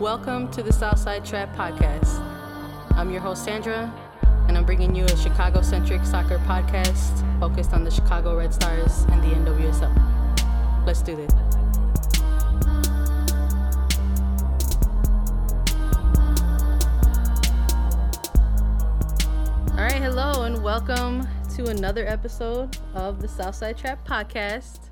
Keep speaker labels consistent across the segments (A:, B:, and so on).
A: Welcome to the Southside Trap Podcast. I'm your host, Sandra, and I'm bringing you a Chicago centric soccer podcast focused on the Chicago Red Stars and the NWSL. Let's do this. All right, hello, and welcome to another episode of the Southside Trap Podcast.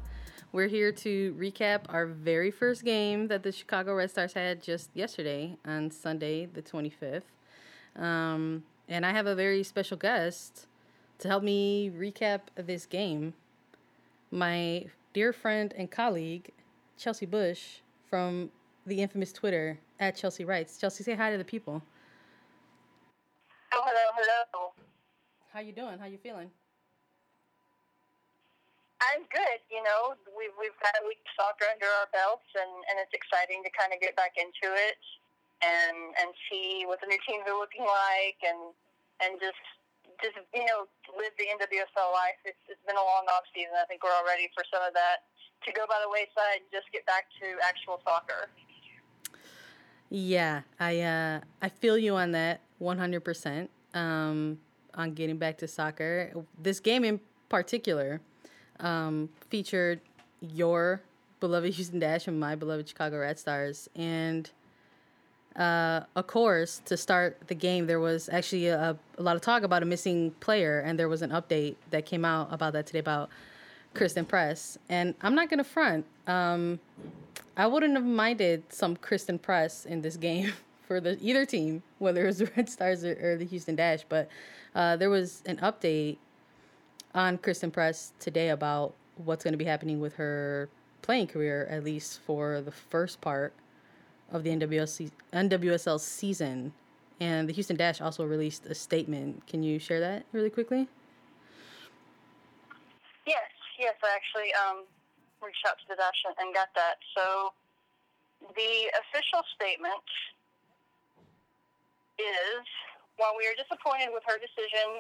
A: We're here to recap our very first game that the Chicago Red Stars had just yesterday on Sunday, the 25th. Um, and I have a very special guest to help me recap this game. My dear friend and colleague, Chelsea Bush, from the infamous Twitter at Chelsea Writes. Chelsea, say hi to the people.
B: Oh, hello, hello.
A: How you doing? How you feeling?
B: Good. You know, we've we've got a week of soccer under our belts, and and it's exciting to kind of get back into it and and see what the new teams are looking like, and and just just you know live the NWSL life. It's it's been a long off season. I think we're all ready for some of that to go by the wayside and just get back to actual soccer.
A: Yeah, I uh, I feel you on that 100%. Um, on getting back to soccer, this game in particular um, featured your beloved Houston Dash and my beloved Chicago Red Stars. And uh, of course, to start the game, there was actually a, a, lot of talk about a missing player, and there was an update that came out about that today about Christen Press. And I'm not gonna front. Um, I wouldn't have minded some Christen Press in this game for the either team, whether it was the Red Stars or, or the Houston Dash. But uh, there was an update on Christen Press today about what's going to be happening with her playing career, at least for the first part of the NWSL, season. And the Houston Dash also released a statement. Can you share that really quickly?
B: Yes, yes, I actually um, reached out to the Dash and got that. So the official statement is while we are disappointed with her decision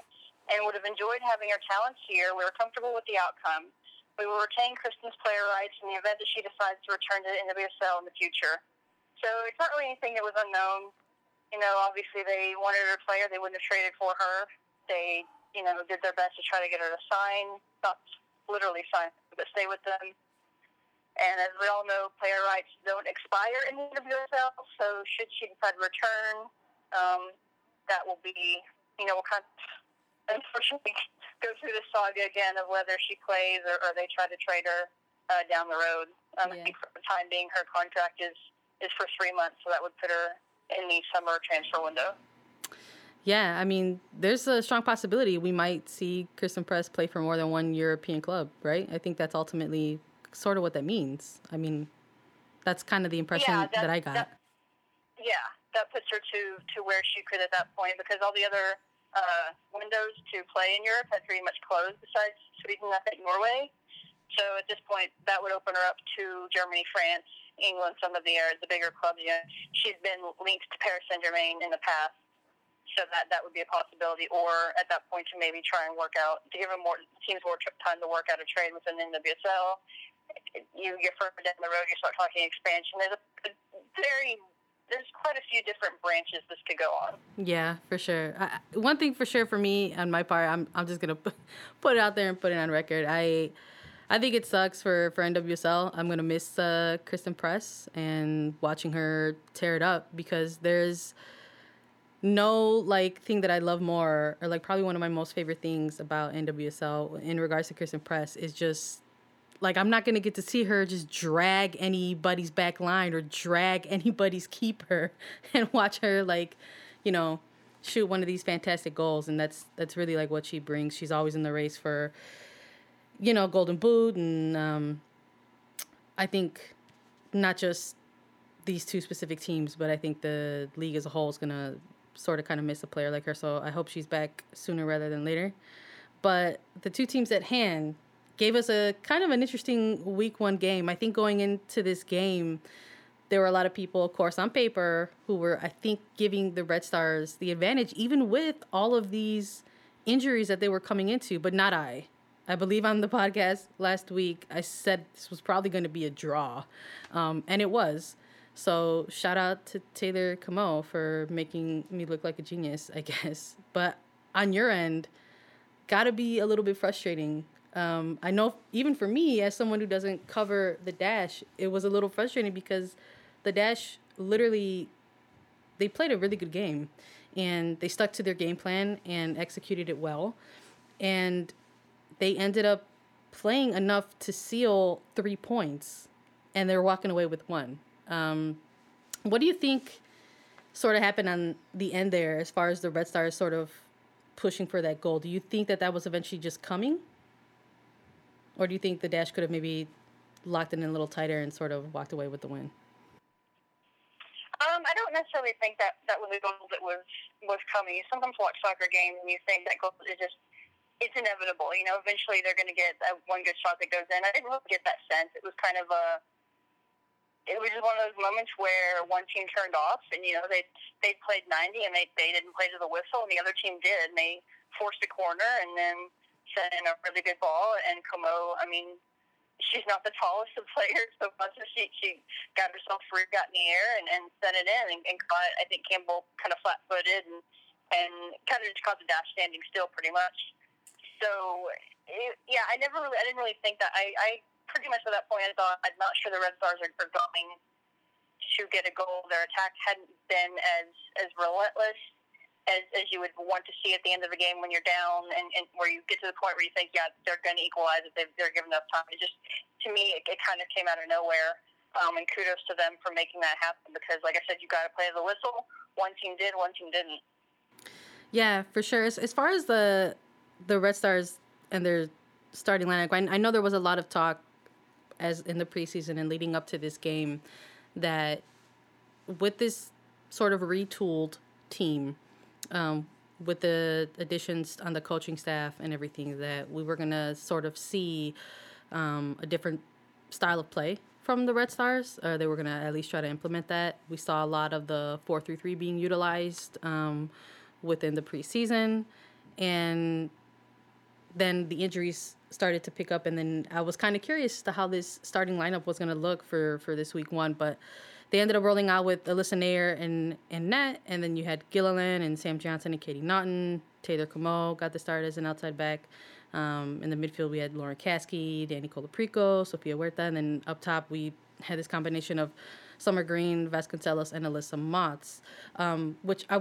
B: and would have enjoyed having her talents here. We were comfortable with the outcome. We will retain Christen's player rights in the event that she decides to return to the NWSL in the future. So it's not really anything that was unknown. You know, obviously they wanted her player. They wouldn't have traded for her. They, you know, did their best to try to get her to sign, not literally sign, but stay with them. And as we all know, player rights don't expire in the NWSL. So should she decide to return, um, that will be, you know, we'll kind of unfortunately go through the saga again of whether she plays or, or they try to trade her uh, down the road. Um, yeah. I think for the time being, her contract is is for three months, so that would put her in the summer transfer window.
A: Yeah, I mean, there's a strong possibility we might see Christen Press play for more than one European club, right? I think that's ultimately sort of what that means. I mean, that's kind of the impression yeah, that, that, I got.
B: That, yeah, that puts her to to where she could at that point because all the other uh, windows to play in Europe had pretty much closed besides Sweden, I think Norway. So at this point, that would open her up to Germany, France, England, some of the uh, the bigger clubs. You know, she's been linked to Paris Saint Germain in the past, so that that would be a possibility. Or at that point, to maybe try and work out to give her more teams more time to work out a trade within the NWSL. You get further down the road, you start talking expansion. There's a, a very there's quite a few different branches this could go on.
A: Yeah, for sure. I, one thing for sure for me on my part, I'm I'm just gonna put it out there and put it on record. I I think it sucks for for NWSL. I'm gonna miss uh, Christen Press and watching her tear it up because there's no like thing that I love more or like probably one of my most favorite things about NWSL in regards to Christen Press is just like I'm not gonna get to see her just drag anybody's back line or drag anybody's keeper and watch her like, you know, shoot one of these fantastic goals and that's that's really like what she brings. She's always in the race for, you know, Golden Boot and um, I think not just these two specific teams, but I think the league as a whole is gonna sort of kind of miss a player like her. So I hope she's back sooner rather than later. But the two teams at hand, gave us a kind of an interesting week one game. I think going into this game, there were a lot of people, of course, on paper who were, I think, giving the Red Stars the advantage, even with all of these injuries that they were coming into, but not I. I believe on the podcast last week, I said this was probably going to be a draw. Um, and it was. So shout out to Taylor Comeau for making me look like a genius, I guess. But on your end, gotta be a little bit frustrating. Um, I know even for me, as someone who doesn't cover the dash, it was a little frustrating because the dash literally they played a really good game and they stuck to their game plan and executed it well. And they ended up playing enough to seal three points and they're walking away with one. Um, what do you think sort of happened on the end there as far as the Red Stars sort of pushing for that goal? Do you think that that was eventually just coming? Or do you think the Dash could have maybe locked it in a little tighter and sort of walked away with the win?
B: Um, I don't necessarily think that that was a goal that was was coming. You sometimes watch soccer games and you think that goal is just it's inevitable. You know, eventually they're going to get that one good shot that goes in. I didn't really get that sense. It was kind of a it was just one of those moments where one team turned off, and you know they they played 90 and they they didn't play to the whistle, and the other team did, and they forced a corner and then sent in a really good ball. And Comeau, I mean, she's not the tallest of players, much as she she got herself free, got in the air, and, and sent it in, and, and caught. I think Campbell kind of flat footed and and kind of just caught the dash standing still, pretty much. So it, yeah, I never really, I didn't really think that I I pretty much at that point, I thought I'm not sure the Red Stars are, are going to get a goal. Their attack hadn't been as as relentless as, as you would want to see at the end of the game when you're down and, and where you get to the point where you think, yeah, they're going to equalize if they're given enough time. It just, to me, it, it kind of came out of nowhere. Um, and kudos to them for making that happen because, like I said, you got to play the whistle. One team did, one team didn't.
A: Yeah, for sure. As, as far as the the Red Stars and their starting lineup, I, I know there was a lot of talk as in the preseason and leading up to this game that with this sort of retooled team, um, with the additions on the coaching staff and everything, that we were gonna sort of see um, a different style of play from the Red Stars. Uh, they were gonna at least try to implement that. We saw a lot of the four three three being utilized um, within the preseason, and then the injuries started to pick up, and then I was kind of curious to how this starting lineup was going to look for for this week one, but they ended up rolling out with Alyssa Naeher and and net, and then you had Gilliland and Sam Johnson and Katie Naughton. Taylor Comeau got the start as an outside back. Um, in the midfield, we had Lauren Caskey, Danny Colaprico, Sofia Huerta, and then up top we had this combination of Summer Green, Vasconcelos, and Alyssa Mautz, um, which I,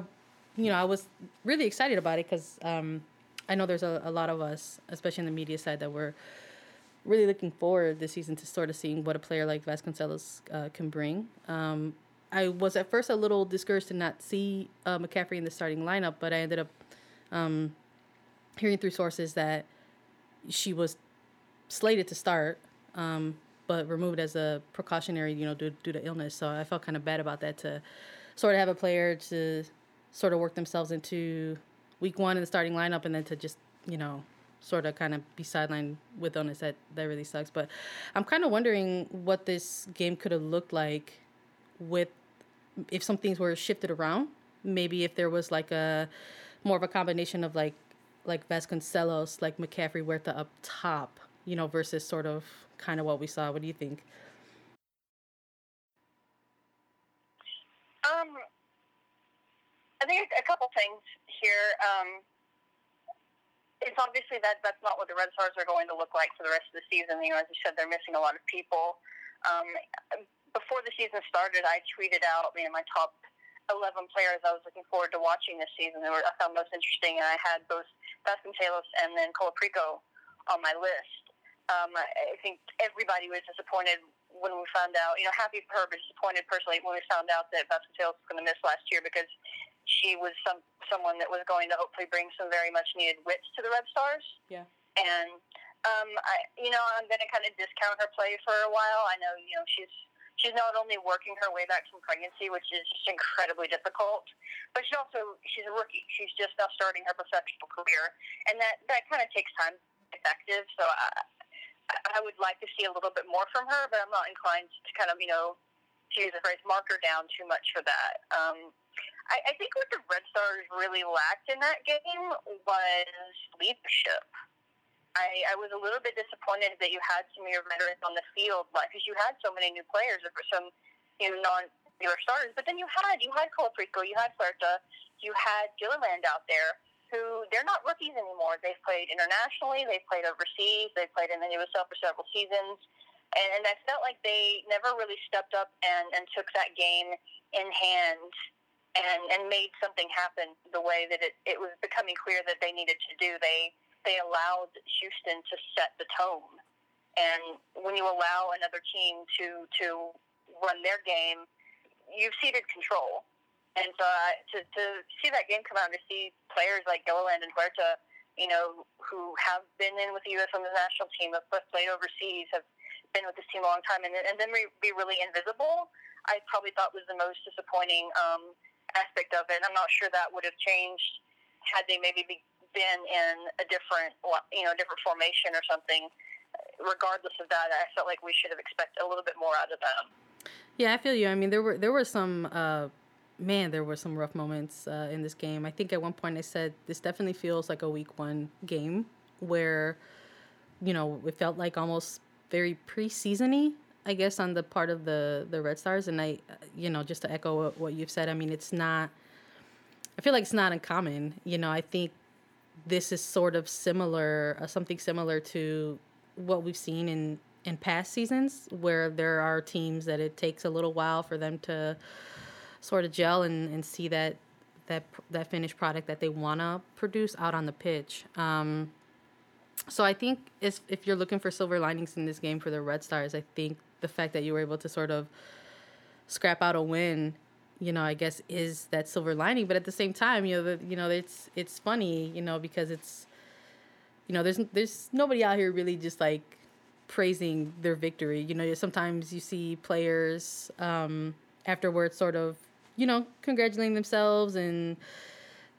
A: you know, I was really excited about it because um, I know there's a, a lot of us, especially in the media side, that we're really looking forward this season to sort of seeing what a player like Vasconcelos uh, can bring. Um, I was at first a little discouraged to not see uh, McCaffrey in the starting lineup, but I ended up um, hearing through sources that she was slated to start, um, but removed as a precautionary, you know, due, due to illness. So I felt kind of bad about that to sort of have a player to sort of work themselves into week one in the starting lineup and then to just, you know, sort of kind of be sidelined with illness that that really sucks. But I'm kind of wondering what this game could have looked like with if some things were shifted around. Maybe if there was like a more of a combination of like like Vasconcelos, like McCaffrey, Huerta up top, you know, versus sort of kind of what we saw. What do you think?
B: Um, I think a couple things here. Um, it's obviously that that's not what the Red Stars are going to look like for the rest of the season. You know, as you said, they're missing a lot of people. Um, before the season started, I tweeted out you know, my top 11 players I was looking forward to watching this season. They were I found most interesting, and I had both Vasconcelos and then Colaprico on my list. Um, I think everybody was disappointed when we found out. You know, happy for her, but disappointed personally when we found out that Vasconcelos was going to miss last year because she was some someone that was going to hopefully bring some very much needed wits to the Red Stars.
A: Yeah.
B: And um, I, you know, I'm going to kind of discount her play for a while. I know, you know, she's she's not only working her way back from pregnancy, which is just incredibly difficult, but she also she's a rookie. She's just now starting her professional career, and that that kind of takes time effective. So I, I would like to see a little bit more from her, but I'm not inclined to kind of you know to use the phrase mark her down too much for that. Um, I, I think what the Red Stars really lacked in that game was leadership. I, I was a little bit disappointed that you had some of your veterans on the field, because you had so many new players, or some you know non regular starters. But then you had you had Colaprico, you had Huerta, you had Gilliland out there who they're not rookies anymore. They've played internationally, they've played overseas, they've played in the USL for several seasons. And, and I felt like they never really stepped up and, and took that game in hand and, and made something happen the way that it, it was becoming clear that they needed to do. They they allowed Houston to set the tone. And when you allow another team to to run their game, you've ceded control. And so uh, to, to see that game come out and to see players like Gilliland and Huerta, you know, who have been in with the U.S. women's national team, have played overseas, have been with this team a long time, and, and then be really invisible, I probably thought was the most disappointing um, aspect of it. I'm not sure that would have changed had they maybe be, been in a different, you know, different formation or something. Regardless of that, I felt like we should have expected a little bit more out of them.
A: Yeah, I feel you. I mean, there were there were some. Uh, man, there were some rough moments uh, in this game. I think at one point I said this definitely feels like a week one game where, you know, it felt like almost very preseasony. I guess on the part of the the Red Stars, and I, you know, just to echo what you've said. I mean, it's not. I feel like it's not uncommon. You know, I think this is sort of similar, uh, something similar to what we've seen in in past seasons, where there are teams that it takes a little while for them to sort of gel and, and see that that that finished product that they want to produce out on the pitch. Um, so I think if if you're looking for silver linings in this game for the Red Stars, I think the fact that you were able to sort of scrap out a win you know, I guess is that silver lining. But at the same time, you know, the, you know, it's it's funny, you know, because it's, you know, there's there's nobody out here really just like praising their victory. You know, sometimes you see players um, afterwards sort of, you know, congratulating themselves and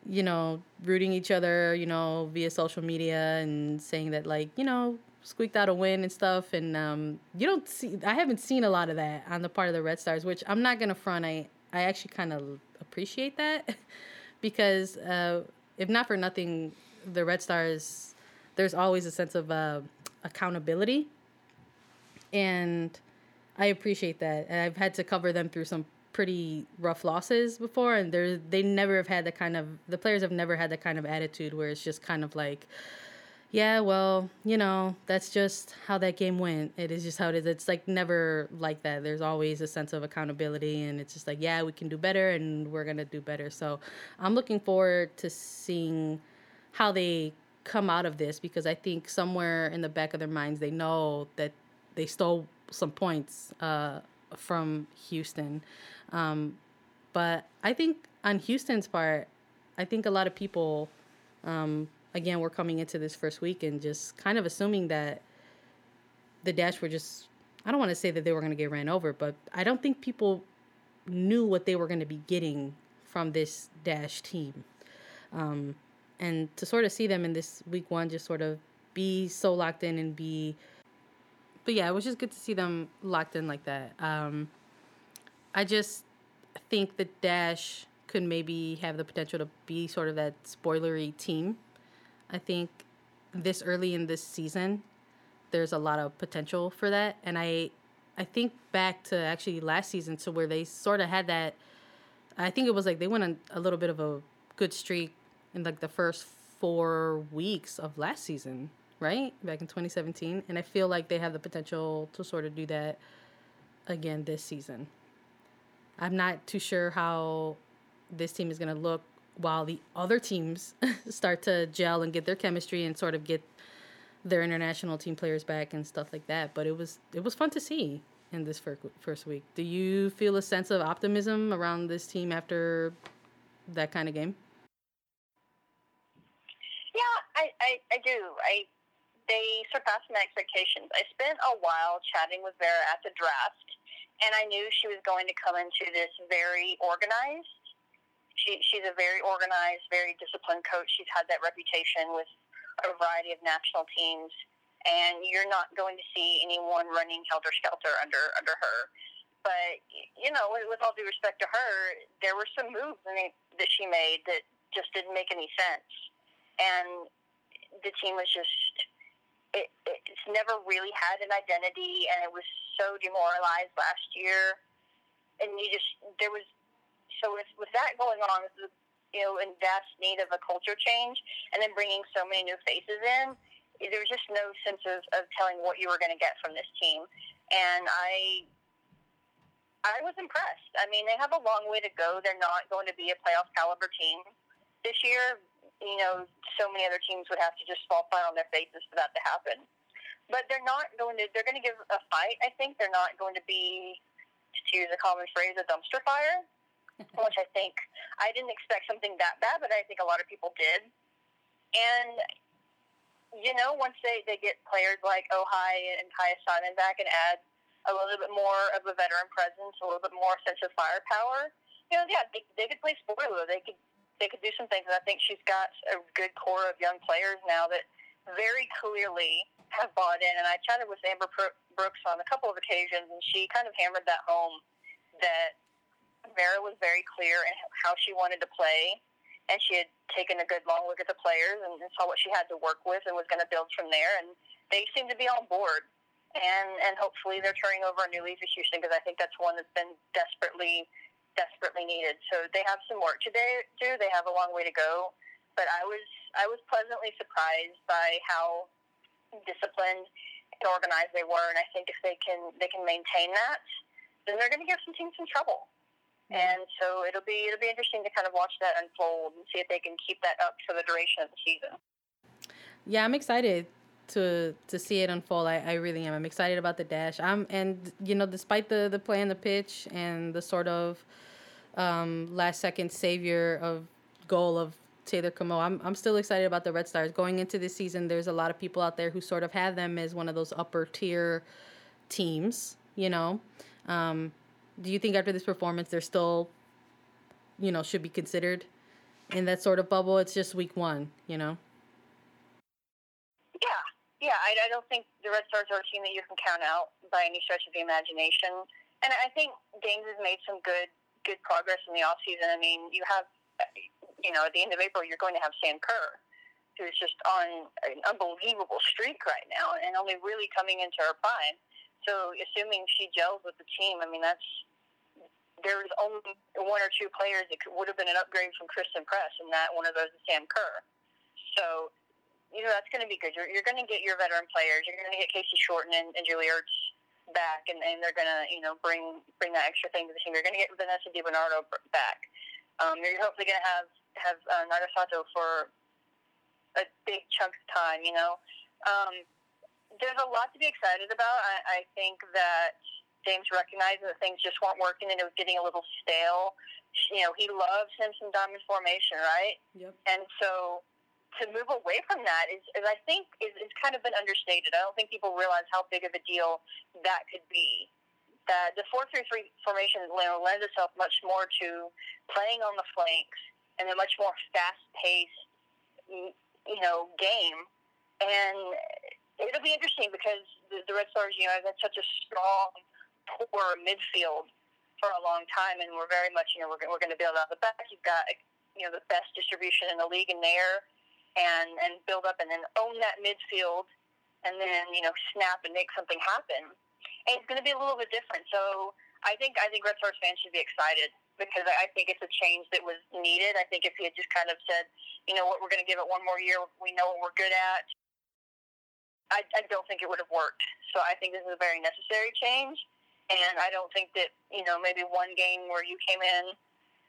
A: you know, rooting each other, you know, via social media and saying that like, you know, squeaked out a win and stuff and um, you don't see I haven't seen a lot of that on the part of the Red Stars, which I'm not gonna front I I actually kind of appreciate that because uh, if not for nothing, the Red Stars, there's always a sense of uh, accountability, and I appreciate that. And I've had to cover them through some pretty rough losses before, and they they never have had the kind of the players have never had the kind of attitude where it's just kind of like yeah, well, you know, that's just how that game went. It is just how it is. It's like never like that. There's always a sense of accountability, and it's just like, yeah, we can do better, and we're gonna do better. So, I'm looking forward to seeing how they come out of this because I think somewhere in the back of their minds they know that they stole some points uh, from Houston. Um, but I think on Houston's part, I think a lot of people. Um, again, we're coming into this first week and just kind of assuming that the Dash were just, I don't want to say that they were going to get ran over, but I don't think people knew what they were going to be getting from this Dash team. Um, and to sort of see them in this week one just sort of be so locked in and be. But yeah, it was just good to see them locked in like that. Um, I just think the Dash could maybe have the potential to be sort of that spoilery team I think this early in this season, there's a lot of potential for that. And I I think back to actually last season to where they sort of had that I think it was like they went on a little bit of a good streak in like the first four weeks of last season, right? Back in 2017. And I feel like they have the potential to sort of do that again this season. I'm not too sure how this team is going to look while the other teams start to gel and get their chemistry and sort of get their international team players back and stuff like that. But it was it was fun to see in this first week. Do you feel a sense of optimism around this team after that kind of game?
B: Yeah, I, I, I do. I they surpassed my expectations. I spent a while chatting with Vera at the draft, and I knew she was going to come into this very organized she, she's a very organized, very disciplined coach. She's had that reputation with a variety of national teams, and you're not going to see anyone running helter skelter under under her. But you know, with, with all due respect to her, there were some moves that she made that just didn't make any sense, and the team was just it, it's never really had an identity, and it was so demoralized last year and you just there was so with with that going on, with the, you know, in vast need of a culture change, and then bringing so many new faces in, there was just no sense of, of telling what you were going to get from this team, and I. I was impressed. I mean, they have a long way to go. They're not going to be a playoff caliber team this year. You know, so many other teams would have to just fall flat on their faces for that to happen. But they're not going to. They're going to give a fight. I think they're not going to be, to use a common phrase, a dumpster fire. which I think I didn't expect something that bad, but I think a lot of people did. And you know, once they they get players like Ojai and Kyah Simon back and add a little bit more of a veteran presence, a little bit more sense of firepower, you know, yeah, they, they could play spoiler. They could they could do some things. And I think she's got a good core of young players now that very clearly have bought in. And I chatted with Amber Brooks on a couple of occasions, and she kind of hammered that home that Vera was very clear in how she wanted to play, and she had taken a good long look at the players and saw what she had to work with and was going to build from there. And they seem to be on board. And and hopefully they're turning over a new leaf of Houston because I think that's one that's been desperately desperately needed. So they have some work to do. They have a long way to go. But I was I was pleasantly surprised by how disciplined and organized they were, and I think if they can they can maintain that, then they're going to give some teams some trouble. And so it'll be it'll be interesting to kind of watch that unfold and see if they can keep that up for the duration of the season.
A: Yeah, I'm excited to to see it unfold. I, I really am. I'm excited about the dash. I'm and you know, despite the the play and the pitch and the sort of um, last second savior of goal of Taylor Comeau, I'm I'm still excited about the Red Stars going into this season. There's a lot of people out there who sort of have them as one of those upper tier teams. You know, um, do you think after this performance they're still, you know, should be considered in that sort of bubble? It's just week one, you know.
B: Yeah, yeah. I, I don't think the Red Stars are a team that you can count out by any stretch of the imagination. And I think Dames has made some good good progress in the off season. I mean, you have, you know, at the end of April, you're going to have Sam Kerr, who's just on an unbelievable streak right now, and only really coming into her prime. So assuming she gels with the team, I mean that's there's only one or two players that would have been an upgrade from Christen Press, and that one of those is Sam Kerr. So you know that's going to be good. You're, you're going to get your veteran players. You're going to get Casey Shorten and, and Julie Ertz back, and, and they're going to you know bring bring that extra thing to the team. You're going to get Vanessa DiBernardo back. Um, you're hopefully going to have have uh, Nagasato for a big chunk of time. You know. Um, there's a lot to be excited about. I, I think that Dames recognized that things just weren't working and it was getting a little stale. You know, he loves him some diamond formation, right?
A: Yep.
B: And so to move away from that is, is I think, is, is kind of been understated. I don't think people realize how big of a deal that could be. That the four three three formation lends itself much more to playing on the flanks and a much more fast paced, you know, game. And it'll be interesting because the, the Red Stars, you know, have had such a strong, poor midfield for a long time, and we're very much, you know, we're, we're going to build out the back. You've got, you know, the best distribution in the league in there, and and build up and then own that midfield, and then you know snap and make something happen. And it's going to be a little bit different. So I think I think Red Stars fans should be excited because I think it's a change that was needed. I think if he had just kind of said, you know what, we're going to give it one more year. We know what we're good at. I, I don't think it would have worked. So I think this is a very necessary change. And I don't think that, you know, maybe one game where you came in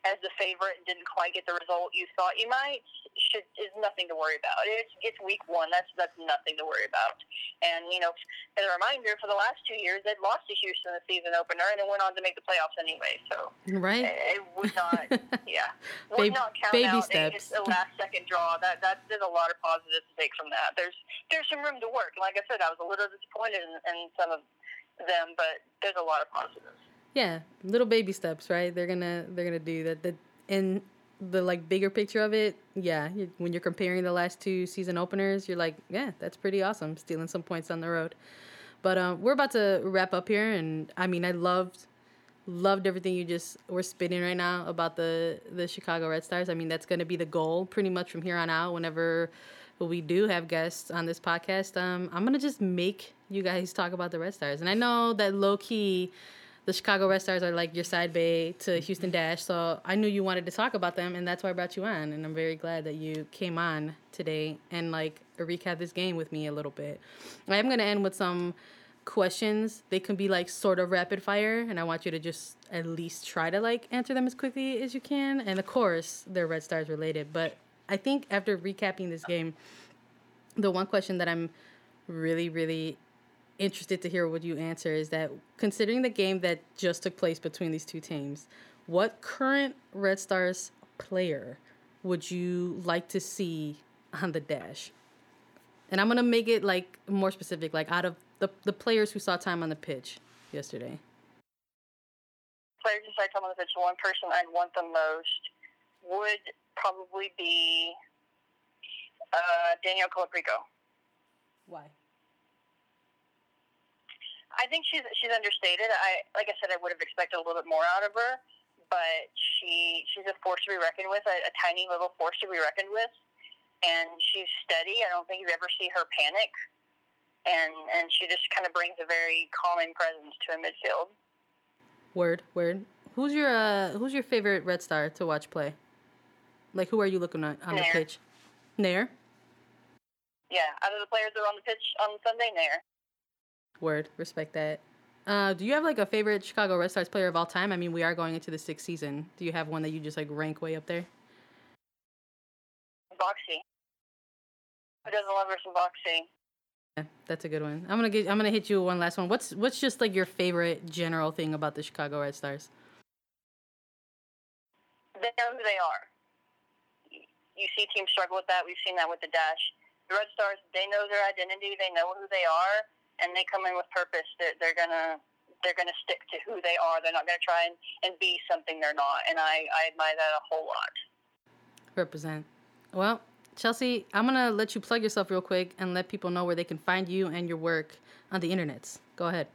B: as the favorite and didn't quite get the result you thought you might should is nothing to worry about. It's it's week one. That's that's nothing to worry about. And you know, as a reminder, for the last two years, they'd lost to Houston the season opener and then went on to make the playoffs anyway. So
A: right,
B: it, it would not, yeah, would
A: baby,
B: not count
A: baby
B: out
A: steps.
B: a, a last second draw. That that there's a lot of positives to take from that. There's there's some room to work. Like I said, I was a little disappointed in, in some of them, but there's a lot of positives.
A: Yeah, little baby steps, right? They're gonna they're gonna do that. The in the like bigger picture of it, yeah. You, when you're comparing the last two season openers, you're like, yeah, that's pretty awesome, stealing some points on the road. But um, we're about to wrap up here, and I mean, I loved loved everything you just were spitting right now about the the Chicago Red Stars. I mean, that's going to be the goal pretty much from here on out. Whenever we do have guests on this podcast, um, I'm gonna just make you guys talk about the Red Stars. And I know that low key, the Chicago Red Stars are like your side bay to Houston Dash. So I knew you wanted to talk about them, and that's why I brought you on. And I'm very glad that you came on today and like recap this game with me a little bit. I am gonna end with some questions. They can be like sort of rapid fire, and I want you to just at least try to like answer them as quickly as you can. And of course, they're Red Stars related. But I think after recapping this game, the one question that I'm really, really interested to hear what you answer is that considering the game that just took place between these two teams, what current Red Stars player would you like to see on the dash? And I'm gonna make it like more specific, like out of the the players who saw time on the pitch yesterday.
B: Players who saw time on the pitch, one person I'd want the most would probably be uh, Danielle Colaprico.
A: Why?
B: I think she's she's understated. I like I said, I would have expected a little bit more out of her, but she she's a force to be reckoned with, a, a tiny little force to be reckoned with, and she's steady. I don't think you ever see her panic, and and she just kind of brings a very calming presence to a midfield.
A: Word, word. Who's your uh, who's your favorite Red Star to watch play? Like who are you looking at on
B: Naeher.
A: the pitch? Naeher.
B: Yeah, out of the players that are on the pitch on Sunday, Naeher.
A: Word, respect that. Uh, do you have like a favorite Chicago Red Stars player of all time? I mean, we are going into the sixth season. Do you have one that you just like rank way up there?
B: Boxy. Who doesn't love her some Boxy?
A: Yeah, that's a good one. I'm gonna get. I'm gonna hit you one last one. What's what's just like your favorite general thing about the Chicago Red Stars?
B: They know who they are. You see teams struggle with that. We've seen that with the Dash. The Red Stars, they know their identity. They know who they are, and they come in with purpose. They're, they're gonna they're gonna stick to who they are. They're not gonna try and, and be something they're not. And I, I admire that a whole lot.
A: Represent. Well, Chelsea, I'm gonna let you plug yourself real quick and let people know where they can find you and your work on the internets. Go ahead.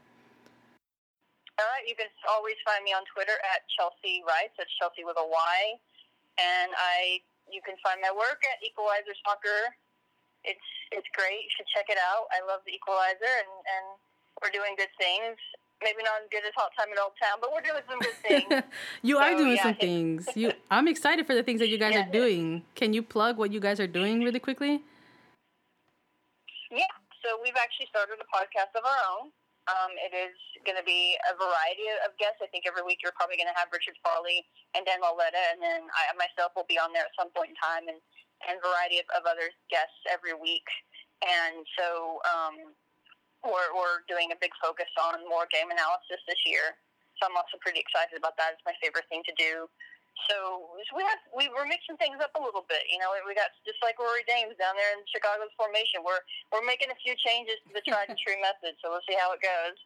B: All right, you can always find me on Twitter at Chelsea Rice. That's Chelsea with a Y, and I you can find my work at Equalizer Soccer. It's it's great. You should check it out. I love the Equalizer, and and we're doing good things. Maybe not as good as Hot Time in Old Town, but we're doing some good things.
A: you are doing
B: yeah,
A: some things. You, I'm excited for the things that you guys
B: Yeah.
A: are doing. Can you plug what you guys are doing really quickly?
B: Yeah, so we've actually started a podcast of our own. Um, it is going to be a variety of guests. I think every week you're probably going to have Richard Farley and Dan Lauletta, and then I myself will be on there at some point in time, and and variety of, of other guests every week. And so um, we're we're doing a big focus on more game analysis this year. So I'm also pretty excited about that. It's my favorite thing to do. So we have we we're mixing things up a little bit. You know, we got just like Rory Dames down there in Chicago's formation. We're we're making a few changes to the tried and true method. So we'll see how it goes.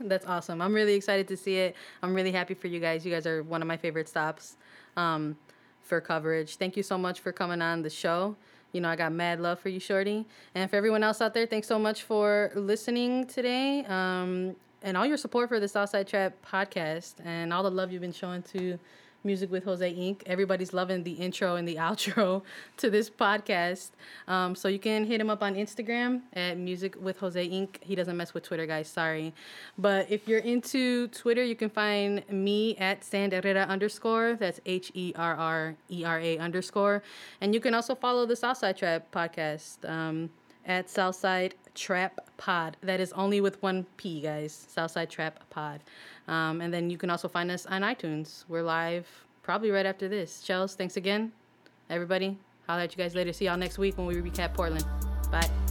A: That's awesome. I'm really excited to see it. I'm really happy for you guys. You guys are one of my favorite stops um, for coverage. Thank you so much for coming on the show. You know, I got mad love for you, Shorty. And for everyone else out there, thanks so much for listening today um, and all your support for the Southside Trap podcast and all the love you've been showing to Music with Jose Inc. Everybody's loving the intro and the outro to this podcast. Um, so you can hit him up on Instagram at Music with Jose Inc. He doesn't mess with Twitter, guys. Sorry. But if you're into Twitter, you can find me at Sanderera underscore. That's H E R R E R A underscore. And you can also follow the Southside Trap podcast. Um, at Southside Trap Pod. That is only with one P, guys. Southside Trap Pod. Um, and then you can also find us on iTunes. We're live probably right after this. Chels, thanks again. Everybody, holler at you guys later. See y'all next week when we recap Portland. Bye.